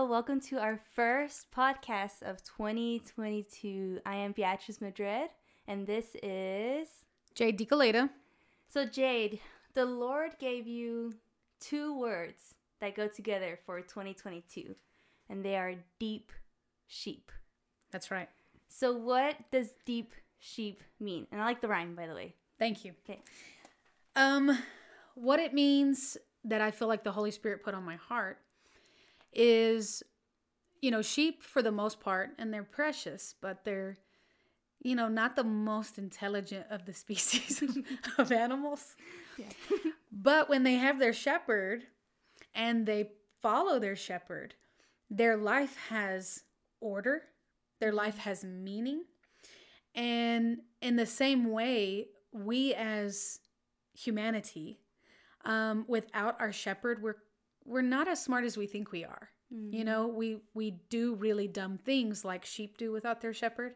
Hello, welcome to our first podcast of 2022. I am Beatrice Madrid, and this is Jade Decoleta. So, Jade, the Lord gave you two words that go together for 2022, and they are deep sheep. That's right. So, what does deep sheep mean? And I like the rhyme, by the way. Thank you. Okay. Um, what it means that I feel like the Holy Spirit put on my heart is, you know, sheep for the most part, and they're precious, but they're, you know, not the most intelligent of the species of animals. Yeah. but when they have their shepherd and they follow their shepherd, their life has order, their life has meaning. And in the same way, we as humanity, um, without our shepherd, we're we're not as smart as we think we are. Mm-hmm. You know, we we do really dumb things like sheep do without their shepherd.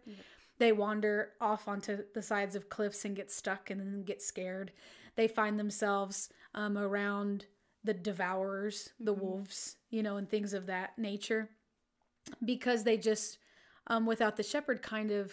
They wander off onto the sides of cliffs and get stuck and then get scared. They find themselves um, around the devourers, the Mm-hmm. wolves, you know, and things of that nature because they just, um, without the shepherd, kind of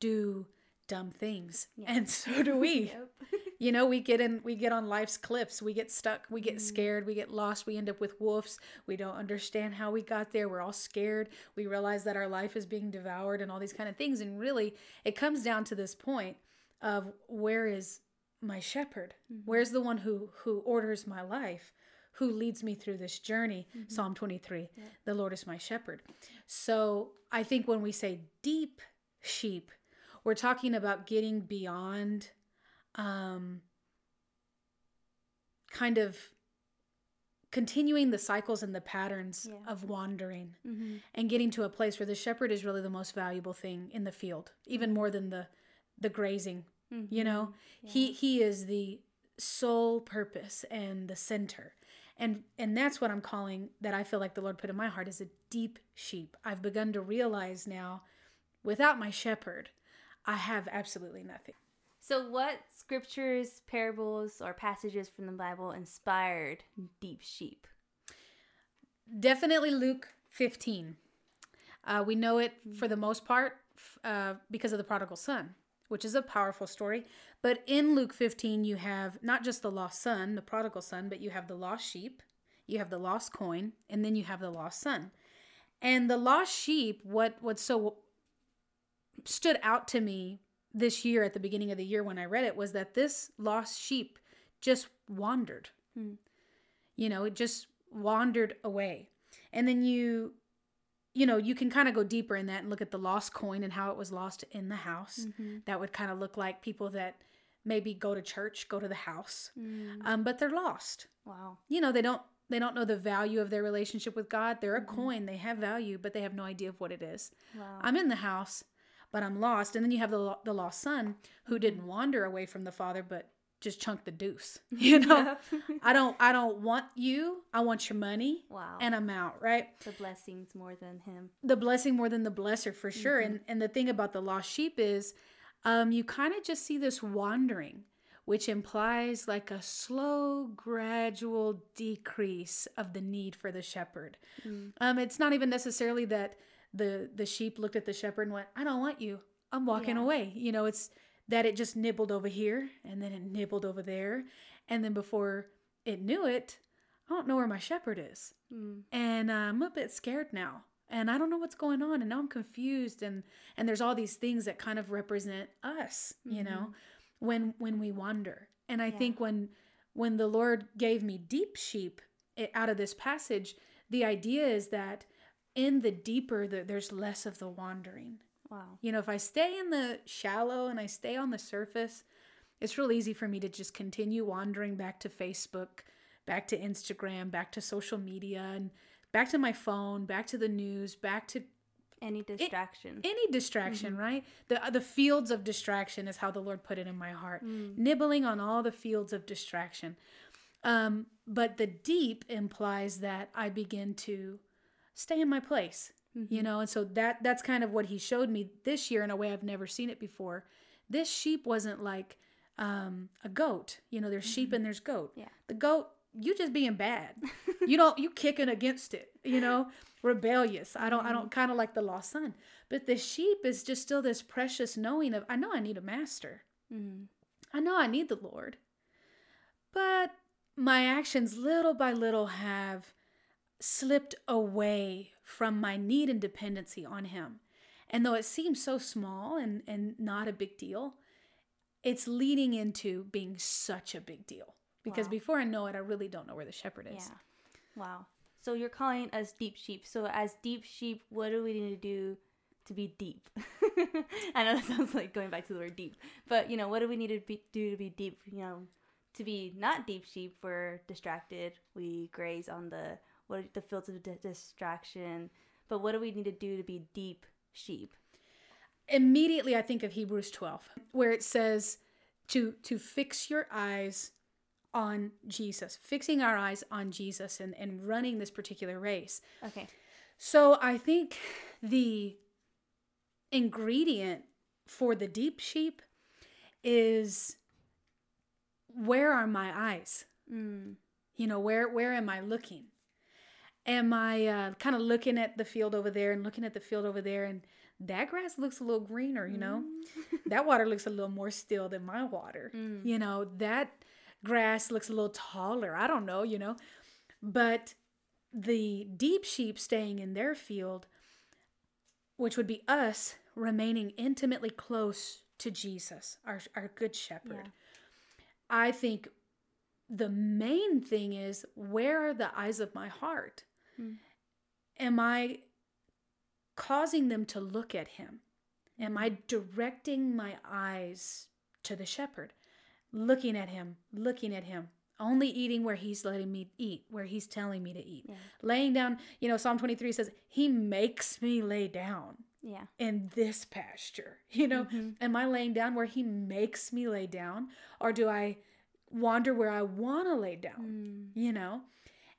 do dumb things. Yeah. And so do we. Yep. You know, we get in, we get on life's cliffs, we get stuck, we get Mhm. scared, we get lost, we end up with wolves. We don't understand how we got there. We're all scared. We realize that our life is being devoured and all these kind of things. And really, it comes down to this point of where is my shepherd? Mhm. Where's the one who who orders my life? Who leads me through this journey? Mhm. Psalm 23. Yeah. The Lord is my shepherd. So, I think when we say deep sheep, we're talking about getting beyond um, kind of continuing the cycles and the patterns Yeah. of wandering Mhm. and getting to a place where the shepherd is really the most valuable thing in the field even more than the the grazing you know Mhm. he he is the sole purpose and the center and and that's what i'm calling that i feel like the lord put in my heart is a deep sheep i've begun to realize now without my shepherd i have absolutely nothing So, what scriptures, parables, or passages from the Bible inspired deep sheep? definitely luke 15 uh, we know it for the most part uh, because of the prodigal son which is a powerful story. But in luke 15 you have not just the lost son the prodigal son but you have the lost sheep you have the lost coin and then you have the lost son. And the lost sheep what what so stood out to me this year at the beginning of the year when i read it was that this lost sheep just wandered Hmm. you know it just wandered away and then you you know you can kind of go deeper in that and look at the lost coin and how it was lost in the house Mhm. that would kind of look like people that maybe go to church go to the house Mm. um, but they're lost Wow. you know they don't they don't know the value of their relationship with god they're a Mhm. coin they have value but they have no idea of what it is Wow. i'm in the house but i'm lost and then you have the, the lost son who didn't wander away from the father but just chunk the deuce you know Yep. i don't i don't want you i want your money wow. and i'm out right the blessings more than him. the blessing more than the blesser for sure. Mhm. And and the thing about the lost sheep is, um, you kind of just see this wandering, which implies like a slow, gradual decrease of the need for the shepherd. Mm. Um, it's not even necessarily that the the sheep looked at the shepherd and went, "I don't want you. I'm walking Yeah. away." You know, it's that it just nibbled over here and then it nibbled over there, and then before it knew it, I don't know where my shepherd is Mm. and uh, I'm a bit scared now and I don't know what's going on and now I'm confused and and there's all these things that kind of represent us you know when when we wander and I Yeah. think when when the Lord gave me deep sheep i- out of this passage the idea is that in the deeper the, there's less of the wandering Wow. you know if I stay in the shallow and I stay on the surface it's real easy for me to just continue wandering back to Facebook, back to Instagram, back to social media, and back to my phone, back to the news, back to Any distraction. any distraction, right? The the fields of distraction is how the Lord put it in my heart. Mm. Nibbling on all the fields of distraction. Um, but the deep implies that I begin to stay in my place you Mhm. know and so that that's kind of what he showed me this year in a way i've never seen it before this sheep wasn't like um, a goat you know there's sheep and there's goat Yeah. the goat you just being bad. you don't you kicking against it, you know, rebellious. I don't I don't kind of like the lost son. But the sheep is just still this precious knowing of I know I need a master. Mm-hmm. I know I need the Lord. But my actions little by little have slipped away from my need and dependency on him. And though it seems so small and, and not a big deal, it's leading into being such a big deal. Because Wow. before I know it, I really don't know where the shepherd is. Yeah. Wow. So you're calling us deep sheep. So as deep sheep, what do we need to do to be deep? I know that sounds like going back to the word deep, but you know, what do we need to be, do to be deep? You know, to be not deep sheep, we're distracted. We graze on the what are the fields of di- distraction. But what do we need to do to be deep sheep? Immediately I think of Hebrews 12, where it says to to fix your eyes on Jesus, fixing our eyes on Jesus and, and running this particular race. Okay. So I think the ingredient for the deep sheep is where are my eyes? Mm. You know, where where am I looking? Am I uh, kind of looking at the field over there and looking at the field over there and that grass looks a little greener, you know? that water looks a little more still than my water. Mm. You know, that grass looks a little taller. I don't know, you know. But the deep sheep staying in their field, which would be us remaining intimately close to Jesus, our, our good shepherd. Yeah. I think the main thing is where are the eyes of my heart? Mm. Am I causing them to look at him? Am I directing my eyes to the shepherd? Looking at him, looking at him, only eating where he's letting me eat, where he's telling me to eat. Yeah. Laying down, you know, Psalm 23 says, He makes me lay down Yeah. in this pasture. You know, Mhm. am I laying down where he makes me lay down? Or do I wander where I want to lay down? Mm. You know?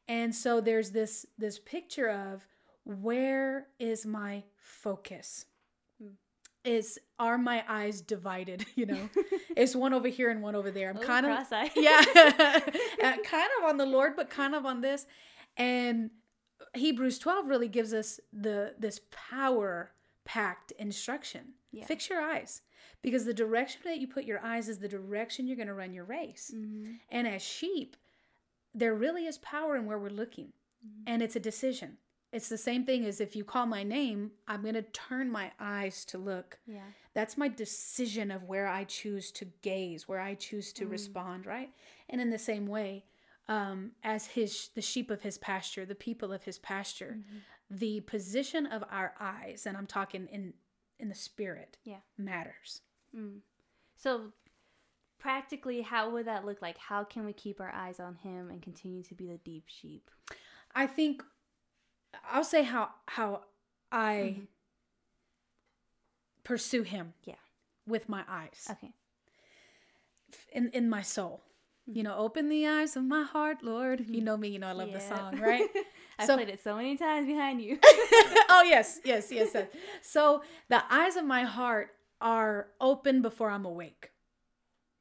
And so there's this this picture of where is my focus? Hmm. Is are my eyes divided? You know, is one over here and one over there? I'm kind of yeah, Uh, kind of on the Lord, but kind of on this. And Hebrews 12 really gives us the this power packed instruction. Yeah. Fix your eyes because the direction that you put your eyes is the direction you're going to run your race. Mhm. And as sheep, there really is power in where we're looking, Mhm. and it's a decision. It's the same thing as if you call my name, I'm going to turn my eyes to look. Yeah. That's my decision of where I choose to gaze, where I choose to Mm. respond, right? And in the same way, um, as his the sheep of his pasture, the people of his pasture, Mhm. the position of our eyes, and I'm talking in in the spirit, Yeah. matters. Mm. So, practically, how would that look like? How can we keep our eyes on Him and continue to be the deep sheep? I think I'll say how how I Mhm. pursue him. Yeah. With my eyes. Okay. In in my soul. You know, open the eyes of my heart, Lord. You know me, you know I love the song, right? I So- played it so many times behind you. oh yes, yes, yes, yes. So the eyes of my heart are open before I'm awake.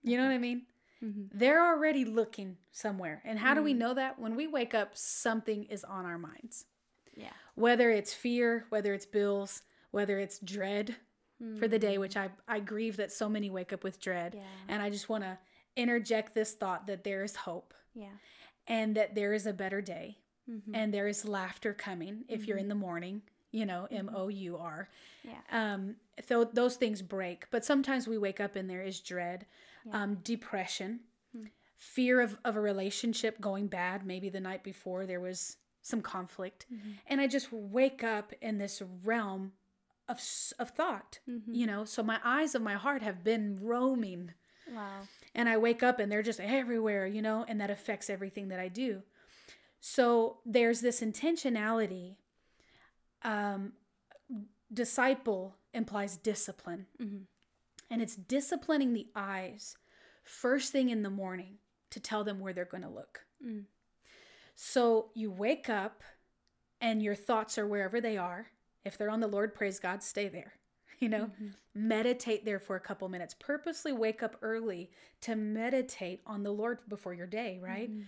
You know what I mean? Mhm. They're already looking somewhere. And how do we Mm. know that? When we wake up, something is on our minds. Yeah. Whether it's fear, whether it's bills, whether it's dread for the day, Mm. which I, I grieve that so many wake up with dread. Yeah. And I just want to interject this thought that there is hope Yeah. and that there is a better day Mhm. and there is laughter coming if you're in the morning, you know, M O U R. Yeah. Um, so those things break, but sometimes we wake up and there is dread, Yeah. um, depression, Hmm. fear of, of a relationship going bad. Maybe the night before there was some conflict. Mhm. And I just wake up in this realm of, s- of thought, Mhm. you know. So my eyes of my heart have been roaming Wow. and I wake up and they're just everywhere, you know, and that affects everything that I do. So there's this intentionality. Um, disciple implies discipline, Mhm. and it's disciplining the eyes first thing in the morning to tell them where they're going to look. Mm. So you wake up and your thoughts are wherever they are. If they're on the Lord, praise God, stay there. You know, Mhm. meditate there for a couple minutes. Purposely wake up early to meditate on the Lord before your day, right? Mhm.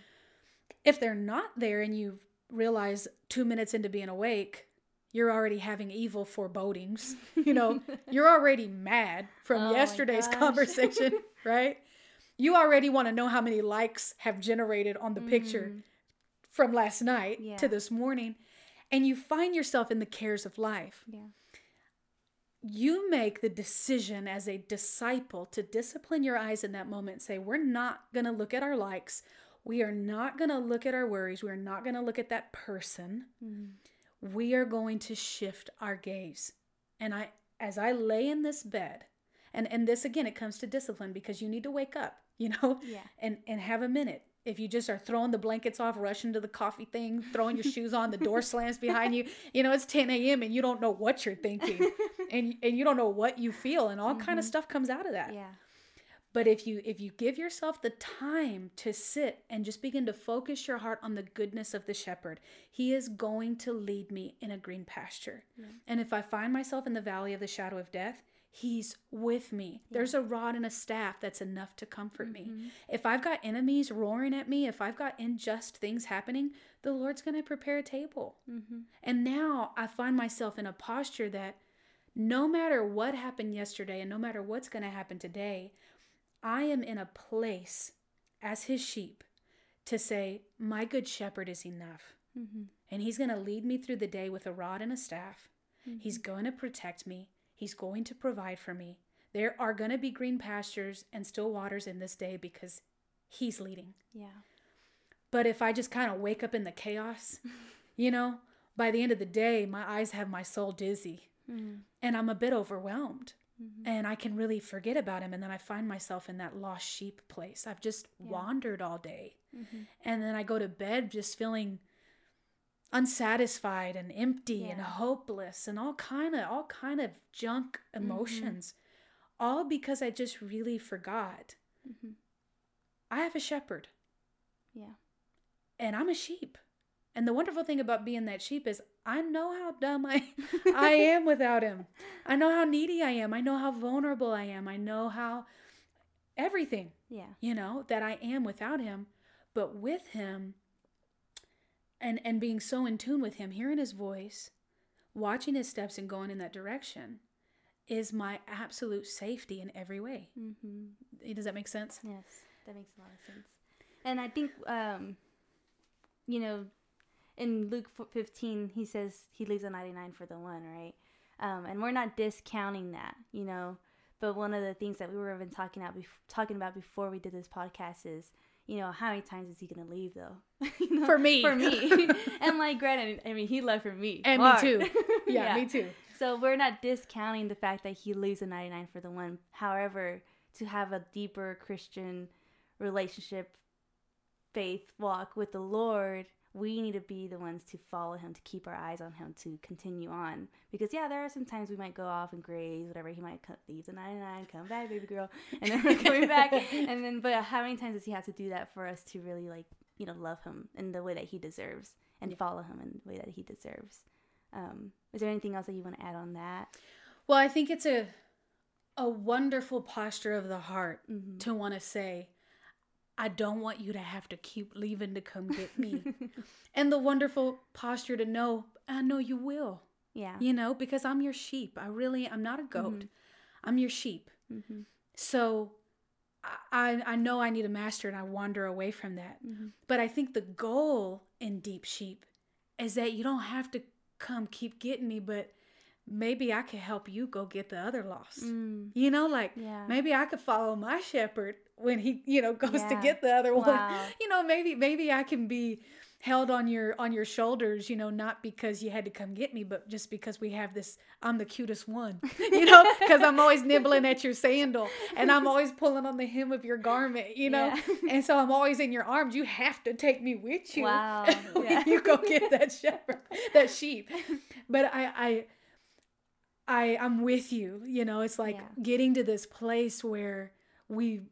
If they're not there and you realize two minutes into being awake, you're already having evil forebodings. You know, you're already mad from Oh yesterday's conversation, right? You already want to know how many likes have generated on the picture Mhm. from last night Yeah. to this morning. And you find yourself in the cares of life. Yeah. You make the decision as a disciple to discipline your eyes in that moment and say, We're not going to look at our likes. We are not going to look at our worries. We're not going to look at that person. Mhm. We are going to shift our gaze. And I, as I lay in this bed, and, and this again, it comes to discipline because you need to wake up, you know, Yeah. and, and have a minute. If you just are throwing the blankets off, rushing to the coffee thing, throwing your shoes on, the door slams behind you, you know, it's 10 a.m. and you don't know what you're thinking and, and you don't know what you feel and all kind of mm-hmm. stuff comes out of that. Yeah. But if you if you give yourself the time to sit and just begin to focus your heart on the goodness of the shepherd, he is going to lead me in a green pasture. And if I find myself in the valley of the shadow of death, he's with me. There's a rod and a staff that's enough to comfort me. If I've got enemies roaring at me, if I've got unjust things happening, the Lord's going to prepare a table. Mm-hmm. And now I find myself in a posture that no matter what happened yesterday and no matter what's going to happen today, I am in a place as his sheep to say, My good shepherd is enough. Mm-hmm. And he's going to lead me through the day with a rod and a staff. He's going to protect me. He's going to provide for me. There are going to be green pastures and still waters in this day because he's leading. Yeah. But if I just kind of wake up in the chaos, you know, by the end of the day, my eyes have my soul dizzy Mm-hmm. and I'm a bit overwhelmed. And I can really forget about him. And then I find myself in that lost sheep place. I've just wandered all day. Mm-hmm. And then I go to bed just feeling unsatisfied and empty and hopeless and all kind of all kind of junk emotions all because i just really forgot Mhm. i have a shepherd Yeah. and i'm a sheep and the wonderful thing about being that sheep is i know how dumb i i am without him i know how needy i am i know how vulnerable i am i know how everything Yeah. you know that i am without him but with him and and being so in tune with him hearing his voice watching his steps and going in that direction is my absolute safety in every way Mm-hmm. does that make sense Yes, that makes a lot of sense. And I think, um, you know, in Luke 15, he says he leaves a 99 for the one, right? Um, and we're not discounting that, you know. But one of the things that we were even talking about, talking about before we did this podcast is, you know, how many times is he gonna leave though? You know, For me. for me, and like granted, I mean, he left for me, and hard. me too yeah, me too So we're not discounting the fact that he leaves a 99 for the one. However, to have a deeper Christian relationship, faith walk with the Lord, we need to be the ones to follow him, to keep our eyes on him, to continue on. Because yeah, there are some times we might go off and graze, whatever. He might leave the 99, come back, baby girl, and then we're coming back. And then, but how many times does he have to do that for us to really like, you know, love him in the way that he deserves and follow him in the way that he deserves? Um, is there anything else that you want to add on that? well i think it's a a wonderful posture of the heart Mm-hmm. to want to say i don't want you to have to keep leaving to come get me and the wonderful posture to know i know you will Yeah. you know because i'm your sheep i really i'm not a goat i'm your sheep Mm-hmm. so I, I know i need a master and i wander away from that Mm-hmm. but i think the goal in deep sheep is that you don't have to come keep getting me but maybe i could help you go get the other lost Mm. you know like Yeah. maybe i could follow my shepherd when he you know goes to get the other one Wow. you know maybe maybe i can be held on your on your shoulders you know not because you had to come get me but just because we have this i'm the cutest one you know because i'm always nibbling at your sandal and i'm always pulling on the hem of your garment you know Yeah. and so i'm always in your arms you have to take me with you Wow. when Yeah. you go get that shepherd that sheep but i i I I'm with you. You know, it's like Yeah. getting to this place where we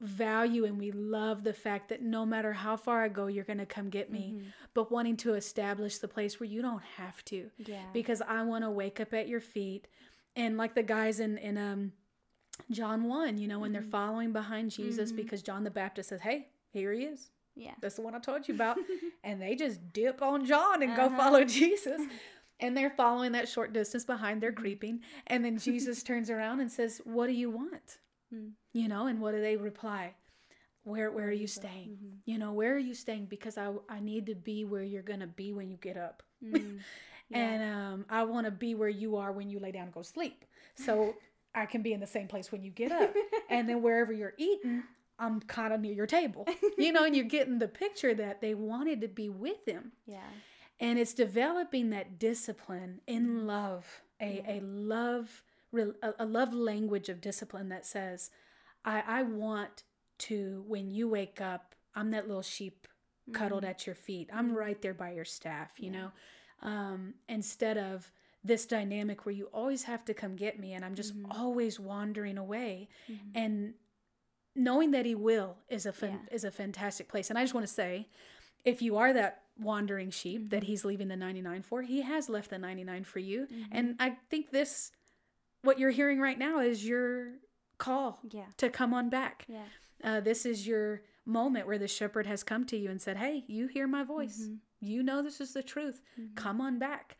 value and we love the fact that no matter how far I go, you're going to come get me, Mm-hmm. but wanting to establish the place where you don't have to Yeah. because I want to wake up at your feet and like the guys in in um John 1, you know, when they're following behind Jesus Mhm. because John the Baptist says, "Hey, here he is. Yeah. That's the one I told you about. and they just dip on John and go Uh-huh. follow Jesus. And they're following that short distance behind, they're Mm-hmm. creeping. And then Jesus turns around and says, What do you want? Mm. You know, and what do they reply? Where where are you staying? Mhm. You know, where are you staying? Because I I need to be where you're gonna be when you get up. Mm. Yeah. And um, I want to be where you are when you lay down and go sleep. So I can be in the same place when you get up. and then wherever you're eating, I'm kind of near your table. You know, and you're getting the picture that they wanted to be with him. yeah. And it's developing that discipline in love, a, a love a, love language of discipline that says, I, I want to, when you wake up, I'm that little sheep cuddled at your feet. I'm right there by your staff, you Yeah. know, um, instead of this dynamic where you always have to come get me and I'm just Mhm. always wandering away. Mhm. And knowing that he will is a fan, Yeah. is a fantastic place. And I just want to say, if you are that wandering sheep that Mhm. he's leaving the 99 for, he has left the 99 for you. Mhm. And I think this, what you're hearing right now, is your call Yeah. to come on back. Yeah. Uh, this is your moment where the shepherd has come to you and said, Hey, you hear my voice. Mhm. You know this is the truth. Mhm. Come on back.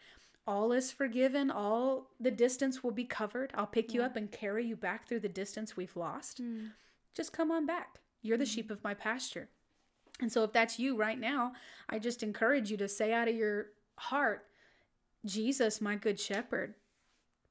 All is forgiven. All the distance will be covered. I'll pick you up and carry you back through the distance we've lost. Mm. Just come on back. You're the Mhm. sheep of my pasture. And so, if that's you right now, I just encourage you to say out of your heart, Jesus, my good shepherd,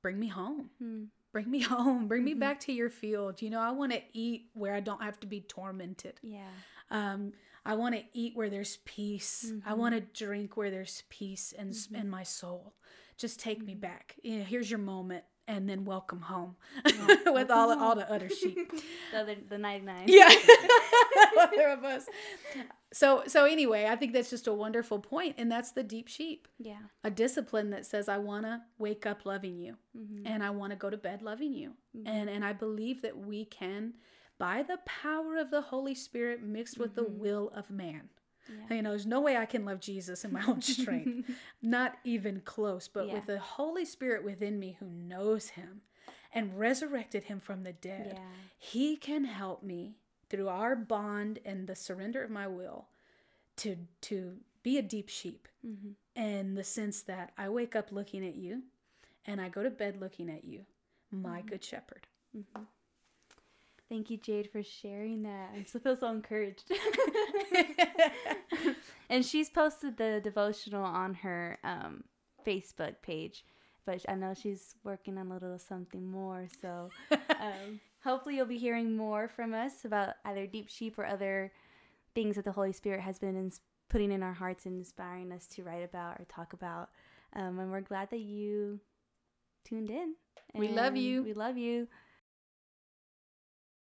bring me home. Mm. Bring me home. Bring me Mhm. back to your field. You know, I want to eat where I don't have to be tormented. Yeah. Um, I want to eat where there's peace. I Mhm. want to drink where there's peace in, s Mhm. in my soul. Just take me Mhm. back. You know, here's your moment, and then welcome home Yeah. with all Welcome all home. the other sheep. the other, the 99. yeah, other of us. So so anyway, I think that's just a wonderful point, and that's the deep sheep, Yeah. a discipline that says I want to wake up loving you, Mm-hmm. and I want to go to bed loving you, and and I believe that we can. By the power of the Holy Spirit mixed with the Mhm. will of man. Yeah. You know, there's no way I can love Jesus in my own strength. Not even close. But Yeah. with the Holy Spirit within me who knows him and resurrected him from the dead, yeah. he can help me through our bond and the surrender of my will to to be a deep sheep Mm-hmm. in the sense that I wake up looking at you and I go to bed looking at you, my Mhm. good shepherd. Mm-hmm. Thank you, Jade, for sharing that. I still feel so encouraged. and she's posted the devotional on her um, Facebook page, but I know she's working on a little something more. So um, hopefully, you'll be hearing more from us about either deep sheep or other things that the Holy Spirit has been ins- putting in our hearts and inspiring us to write about or talk about. Um, and we're glad that you tuned in. We love you. We love you.